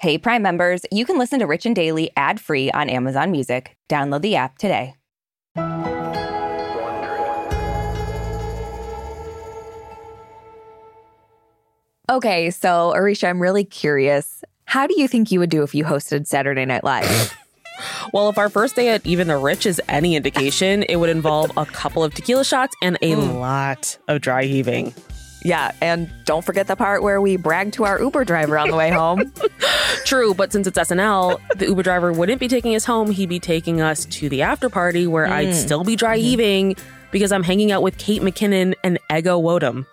Hey, Prime members, you can listen to Rich and Daily ad free on Amazon Music. Download the app today. Okay, so Aricia, I'm really curious. How do you think you would do if you hosted Saturday Night Live? Well, if our first day at Even the Rich is any indication, it would involve a couple of tequila shots and a mm. lot of dry heaving. Yeah, and don't forget the part where we brag to our Uber driver on the way home. True, but since it's SNL, the Uber driver wouldn't be taking us home. He'd be taking us to the after party where I'd mm. still be dry mm-hmm. heaving because I'm hanging out with Kate McKinnon and Ego Nwodim.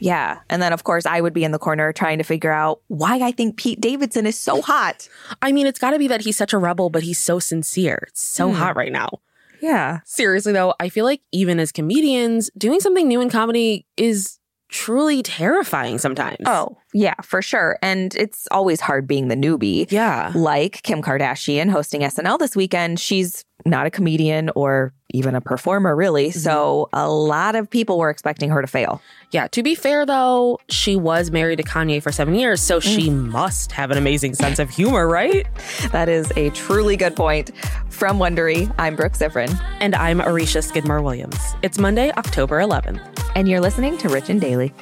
yeah, and then of course I would be in the corner trying to figure out why I think Pete Davidson is so hot. I mean, it's got to be that he's such a rebel, but he's so sincere. It's so mm. hot right now. Yeah. Seriously, though, I feel like even as comedians, doing something new in comedy is truly terrifying sometimes. Oh, yeah, for sure. And it's always hard being the newbie. yeah. Like Kim Kardashian hosting SNL this weekend. She's not a comedian or even a performer, really. Mm-hmm. So a lot of people were expecting her to fail. Yeah. To be fair, though, she was married to Kanye for seven years, so she mm. must have an amazing sense of humor, right? That is a truly good point. From Wondery, I'm Brooke Siffrinn, And I'm Aricia Skidmore Williams. It's Monday, October 11th. And you're listening to Rich and Daily.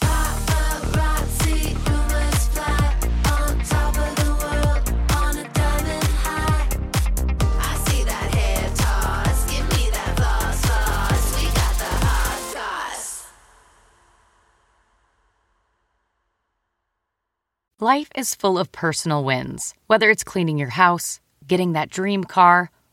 Paparazzi, you must fly on top of the world on a diamond high. I see that hair toss, give me that floss, floss. We got the hot sauce. Life is full of personal wins, whether it's cleaning your house, getting that dream car,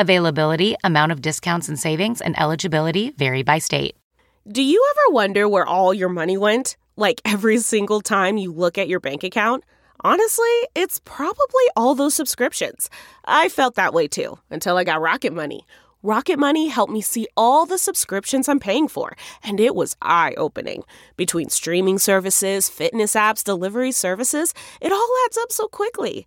Availability, amount of discounts and savings, and eligibility vary by state. Do you ever wonder where all your money went? Like every single time you look at your bank account? Honestly, it's probably all those subscriptions. I felt that way too until I got Rocket Money. Rocket Money helped me see all the subscriptions I'm paying for, and it was eye opening. Between streaming services, fitness apps, delivery services, it all adds up so quickly.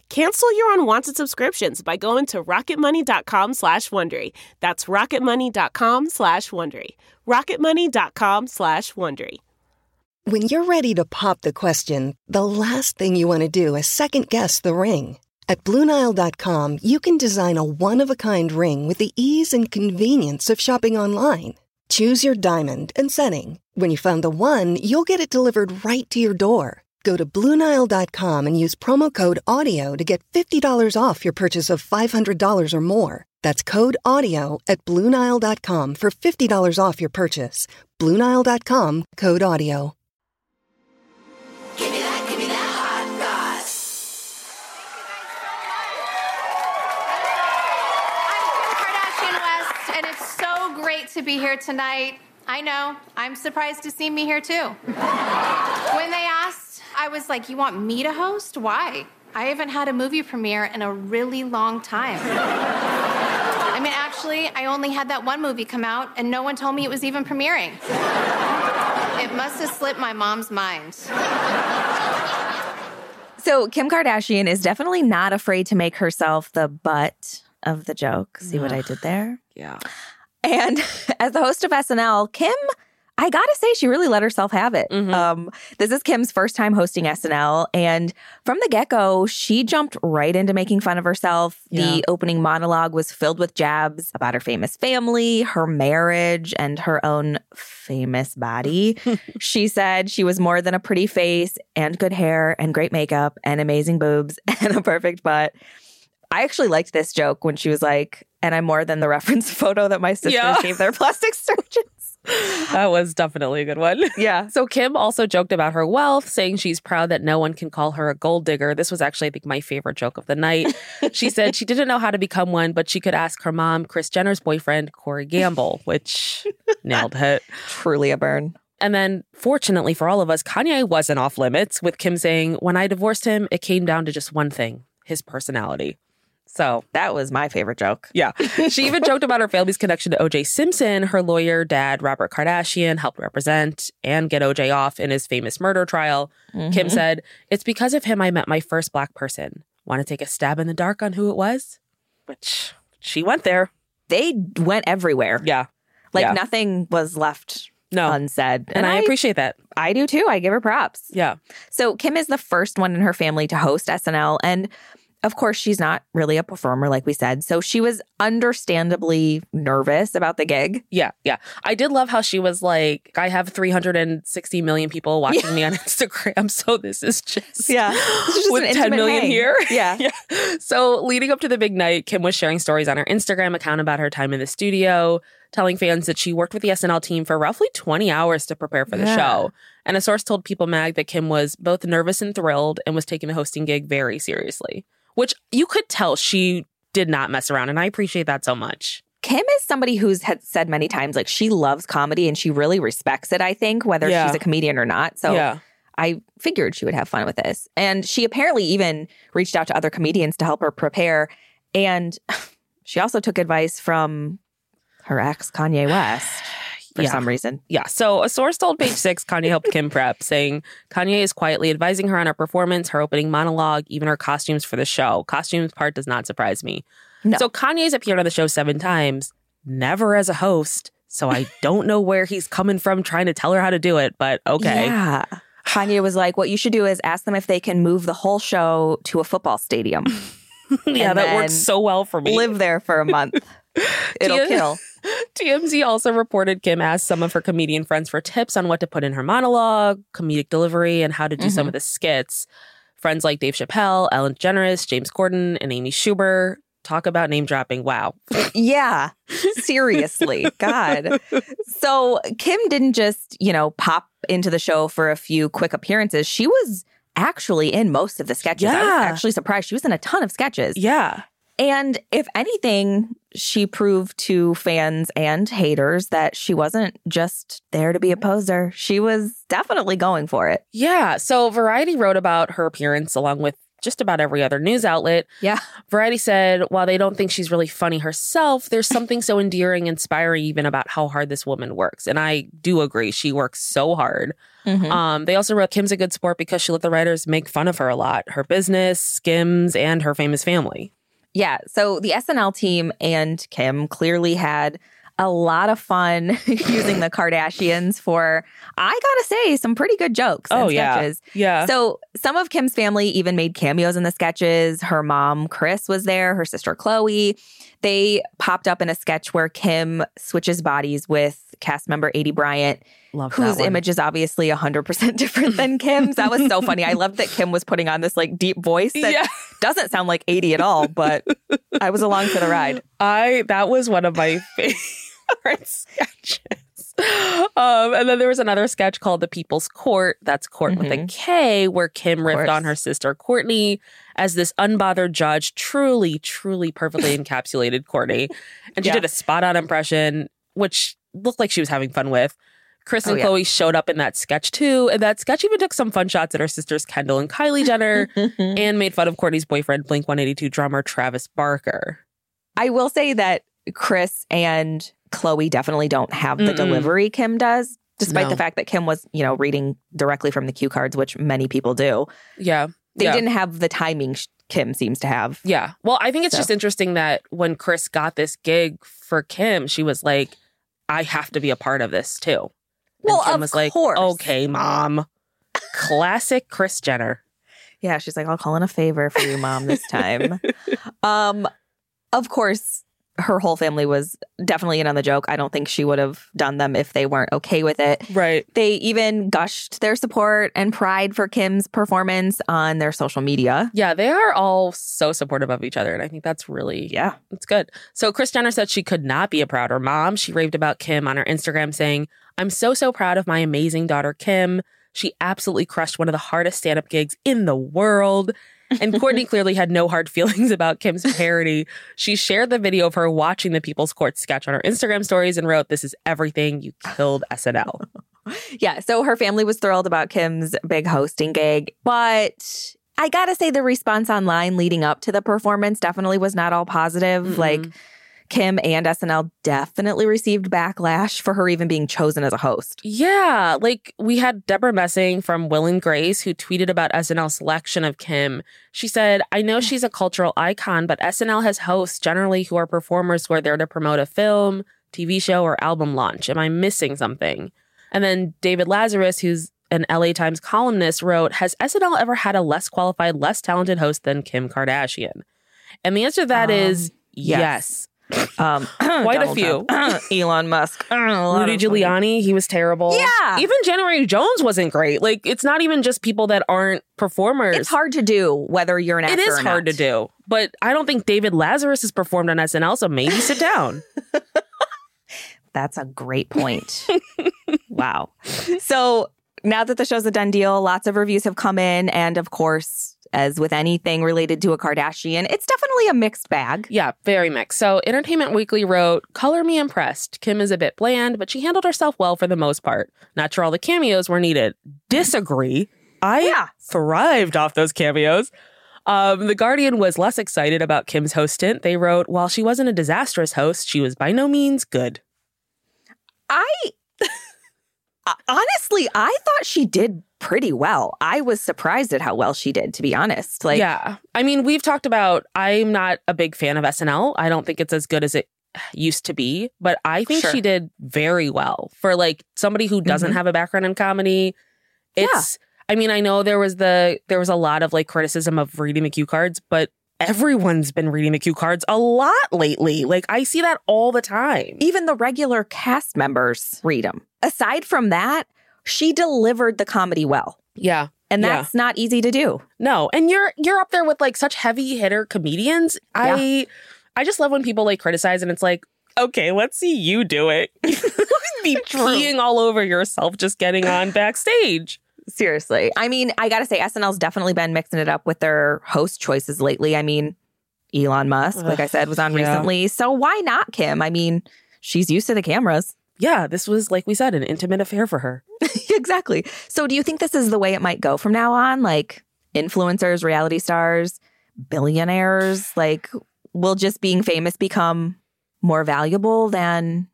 Cancel your unwanted subscriptions by going to rocketmoney.com slash Wondery. That's rocketmoney.com slash Wondery. rocketmoney.com slash Wondery. When you're ready to pop the question, the last thing you want to do is second guess the ring. At Bluenile.com, you can design a one of a kind ring with the ease and convenience of shopping online. Choose your diamond and setting. When you find the one, you'll get it delivered right to your door. Go to Bluenile.com and use promo code AUDIO to get $50 off your purchase of $500 or more. That's code AUDIO at Bluenile.com for $50 off your purchase. Bluenile.com code AUDIO. Give me that, give me that hot sauce. I'm Kim Kardashian West, and it's so great to be here tonight. I know, I'm surprised to see me here too. when they asked, I was like, You want me to host? Why? I haven't had a movie premiere in a really long time. I mean, actually, I only had that one movie come out, and no one told me it was even premiering. It must have slipped my mom's mind. So Kim Kardashian is definitely not afraid to make herself the butt of the joke. See what I did there? Yeah. And as the host of SNL, Kim, I gotta say, she really let herself have it. Mhm. Um, this is Kim's first time hosting SNL. And from the get go, she jumped right into making fun of herself. Yeah. The opening monologue was filled with jabs about her famous family, her marriage, and her own famous body. she said she was more than a pretty face and good hair and great makeup and amazing boobs and a perfect butt. I actually liked this joke when she was like, and I'm more than the reference photo that my sisters Yeah. gave their plastic surgeons. That was definitely a good one. Yeah. So Kim also joked about her wealth, saying she's proud that no one can call her a gold digger. This was actually, I think, my favorite joke of the night. She said she didn't know how to become one, but she could ask her mom, Kris Jenner's boyfriend, Corey Gamble, which nailed it. Truly a burn. And then, fortunately for all of us, Kanye wasn't off limits, with Kim saying, When I divorced him, it came down to just one thing his personality. So That was my favorite joke. yeah. She even joked about her family's connection to OJ Simpson. Her lawyer, dad, Robert Kardashian, helped represent and get OJ off in his famous murder trial. Kim mm-hmm. said, It's because of him I met my first black person. Want to take a stab in the dark on who it was? Which she went there. They went everywhere. Yeah. Like Yeah. nothing was left No. unsaid. and I, appreciate that. I do too. I give her props. Yeah. So Kim is the first one in her family to host SNL. And of course, she's not really a performer, like we said. So she was understandably nervous about the gig. Yeah. Yeah. I did love how she was like, I have 360 million people watching me on Instagram. So this is just, Yeah. This is just with an 10 hang. here. Yeah. yeah. So leading up to the big night, Kim was sharing stories on her Instagram account about her time in the studio, telling fans that she worked with the SNL team for roughly 20 hours to prepare for the Yeah. show. And a source told People Mag that Kim was both nervous and thrilled and was taking the hosting gig very seriously, which you could tell she did not mess around. And I appreciate that so much. Kim is somebody who's had said many times, like she loves comedy and she really respects it, I think, whether Yeah. she's a comedian or not. So yeah. I figured she would have fun with this. And she apparently even reached out to other comedians to help her prepare. And she also took advice from her ex, Kanye West, for Yeah. some reason. Yeah. So a source told Page Six Kanye helped Kim prep, saying Kanye is quietly advising her on her performance, her opening monologue, even her costumes for the show. Costumes part does not surprise me. No. So Kanye's appeared on the show seven times, never as a host. So I don't know where he's coming from trying to tell her how to do it, but okay. Yeah. Kanye was like, what you should do is ask them if they can move the whole show to a football stadium. Yeah, that works so well for me. Live there for a month. It'll you- kill. TMZ also reported Kim asked some of her comedian friends for tips on what to put in her monologue, comedic delivery, and how to do some mm-hmm. of the skits. Friends like Dave Chappelle, Ellen DeGeneres, James Corden, and Amy Schumer talk about name dropping. Wow. Yeah, seriously. God. So Kim didn't just, you know, pop into the show for a few quick appearances. She was actually in most of the sketches. I was Yeah. actually surprised. She was in a ton of sketches. Yeah. And if anything, she proved to fans and haters that she wasn't just there to be a poser. She was definitely going for it. Yeah. So Variety wrote about her appearance along with just about every other news outlet. Yeah. Variety said, while they don't think she's really funny herself, there's something so endearing, inspiring even about how hard this woman works. And I do agree. She works so hard. Um, they also wrote Kim's a good sport because she let the writers make fun of her a lot, her business, Skims, and her famous family. Yeah. So the SNL team and Kim clearly had a lot of fun using the Kardashians for, I gotta say, some pretty good jokes and Oh, yeah. Yeah. So some of Kim's family even made cameos in the sketches. Her mom, Kris, was there, her sister, Khloé. They popped up in a sketch where Kim switches bodies with cast member Aidy Bryant, Love whose image is obviously 100% different than Kim's. That was so funny. I loved that Kim was putting on this like deep voice that Yeah. doesn't sound like Aidy at all, but I was along for the ride. I that was one of my favorite sketches. Um, and then there was another sketch called The People's Court. That's court with a K, where Kim ripped on her sister Kourtney as this unbothered judge, truly, truly perfectly encapsulated Kourtney. And she Yeah. did a spot on impression, which looked like she was having fun with. Kris oh, and Oh, yeah. Khloé showed up in that sketch too. And that sketch even took some fun shots at her sisters Kendall and Kylie Jenner and made fun of Kourtney's boyfriend, Blink 182 drummer Travis Barker. I will say that Kris and Khloé definitely don't have the Mm-mm. delivery Kim does, despite No. the fact that Kim was, you know, reading directly from the cue cards, which many people do. Yeah. They yeah. didn't have the timing Kim seems to have. Yeah. Well, I think it's So- just interesting that when Kris got this gig for Kim, she was like, I have to be a part of this too. And Well, Kim of was like, course. okay, mom. Classic Kris Jenner. Yeah, she's like, I'll call in a favor for you, mom, this time. um, of course, her whole family was definitely in on the joke. I don't think she would have done them if they weren't okay with it. Right. They even gushed their support and pride for Kim's performance on their social media. Yeah, they are all so supportive of each other. And I think that's really, Yeah. it's good. So Kris Jenner said she could not be a prouder mom. She raved about Kim on her Instagram saying, I'm so, so proud of my amazing daughter, Kim. She absolutely crushed one of the hardest stand up gigs in the world. And Kourtney clearly had no hard feelings about Kim's parody. She shared the video of her watching the People's Court sketch on her Instagram stories and wrote, This is everything. You killed SNL. Yeah. So her family was thrilled about Kim's big hosting gig. But I got to say, the response online leading up to the performance definitely was not all positive. Mm-mm. Like, Kim and SNL definitely received backlash for her even being chosen as a host. Yeah, like we had Debra Messing from Will and Grace who tweeted about SNL's selection of Kim. She said, I know she's a cultural icon, but SNL has hosts generally who are performers who are there to promote a film, TV show, or album launch. Am I missing something? And then David Lazarus, who's an LA Times columnist, wrote, Has SNL ever had a less qualified, less talented host than Kim Kardashian? And the answer to that Um, is yes. yes. Um, Quite a few. Elon Musk, Rudy Giuliani, he was terrible. Yeah. Even January Jones wasn't great. Like, it's not even just people that aren't performers. It's hard to do whether you're an actor. It is hard not. to do. But I don't think David Lazarus has performed on SNL, so maybe sit down. That's a great point. wow. So now that the show's a done deal, lots of reviews have come in. And of course, as with anything related to a Kardashian, it's definitely a mixed bag. yeah, very mixed. So Entertainment Weekly wrote, Color me impressed. Kim is a bit bland, but she handled herself well for the most part. Not sure all the cameos were needed. Disagree. I Yeah. thrived off those cameos. Um, the Guardian was less excited about Kim's host stint. They wrote, while she wasn't a disastrous host, she was by no means good. I Uh, honestly, I thought she did pretty well. I was surprised at how well she did, to be honest. Like, yeah. I mean, we've talked about, I'm not a big fan of SNL. I don't think it's as good as it used to be, but I think Sure. she did very well for like somebody who doesn't Mhm. have a background in comedy. Yeah. It's, I mean, I know there was the, there was a lot of like criticism of reading the cue cards, but everyone's been reading the cue cards a lot lately. Like I see that all the time. even the regular cast members read them. Aside from that, she delivered the comedy well. Yeah. And Yeah. that's not easy to do. No, and you're you're up there with like such heavy hitter comedians. I I just love when people like criticize and it's like, okay, let's see you do it. Be peeing all over yourself just getting on backstage. Seriously. I mean, I got to say, SNL's definitely been mixing it up with their host choices lately. I mean, Elon Musk, like I said, was on yeah. recently. So why not Kim? I mean, she's used to the cameras. Yeah, this was like we said, an intimate affair for her. exactly. So do you think this is the way it might go from now on? Like influencers, reality stars, billionaires, like will just being famous become more valuable than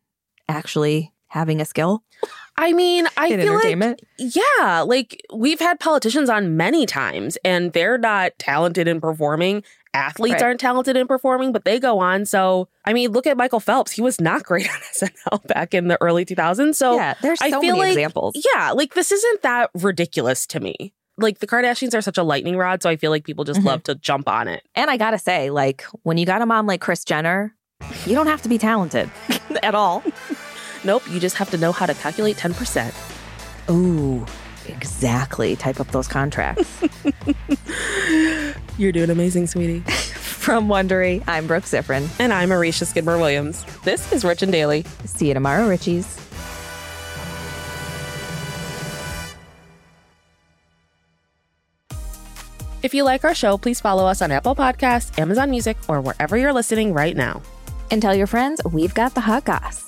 actually having a skill I mean, I feel like yeah, like we've had politicians on many times and they're not talented in performing. Athletes Right. aren't talented in performing, but they go on. So, I mean, look at Michael Phelps. He was not great on SNL back in the early 2000s. So, yeah, there's I so feel many like- examples. Yeah, like this isn't that ridiculous to me. Like the Kardashians are such a lightning rod, so I feel like people just Mhm. love to jump on it. And I gotta say, like, when you got a mom like Kris Jenner, you don't have to be talented at all. Nope, you just have to know how to calculate 10%. Ooh, exactly. Type up those contracts. You're doing amazing, sweetie. From Wondery, I'm Brooke Siffrinn. and I'm Aricia Skidmore Williams. This is Rich and Daily. See you tomorrow, Richies. If you like our show, please follow us on Apple Podcasts, Amazon Music, or wherever you're listening right now. And tell your friends we've got the hot goss.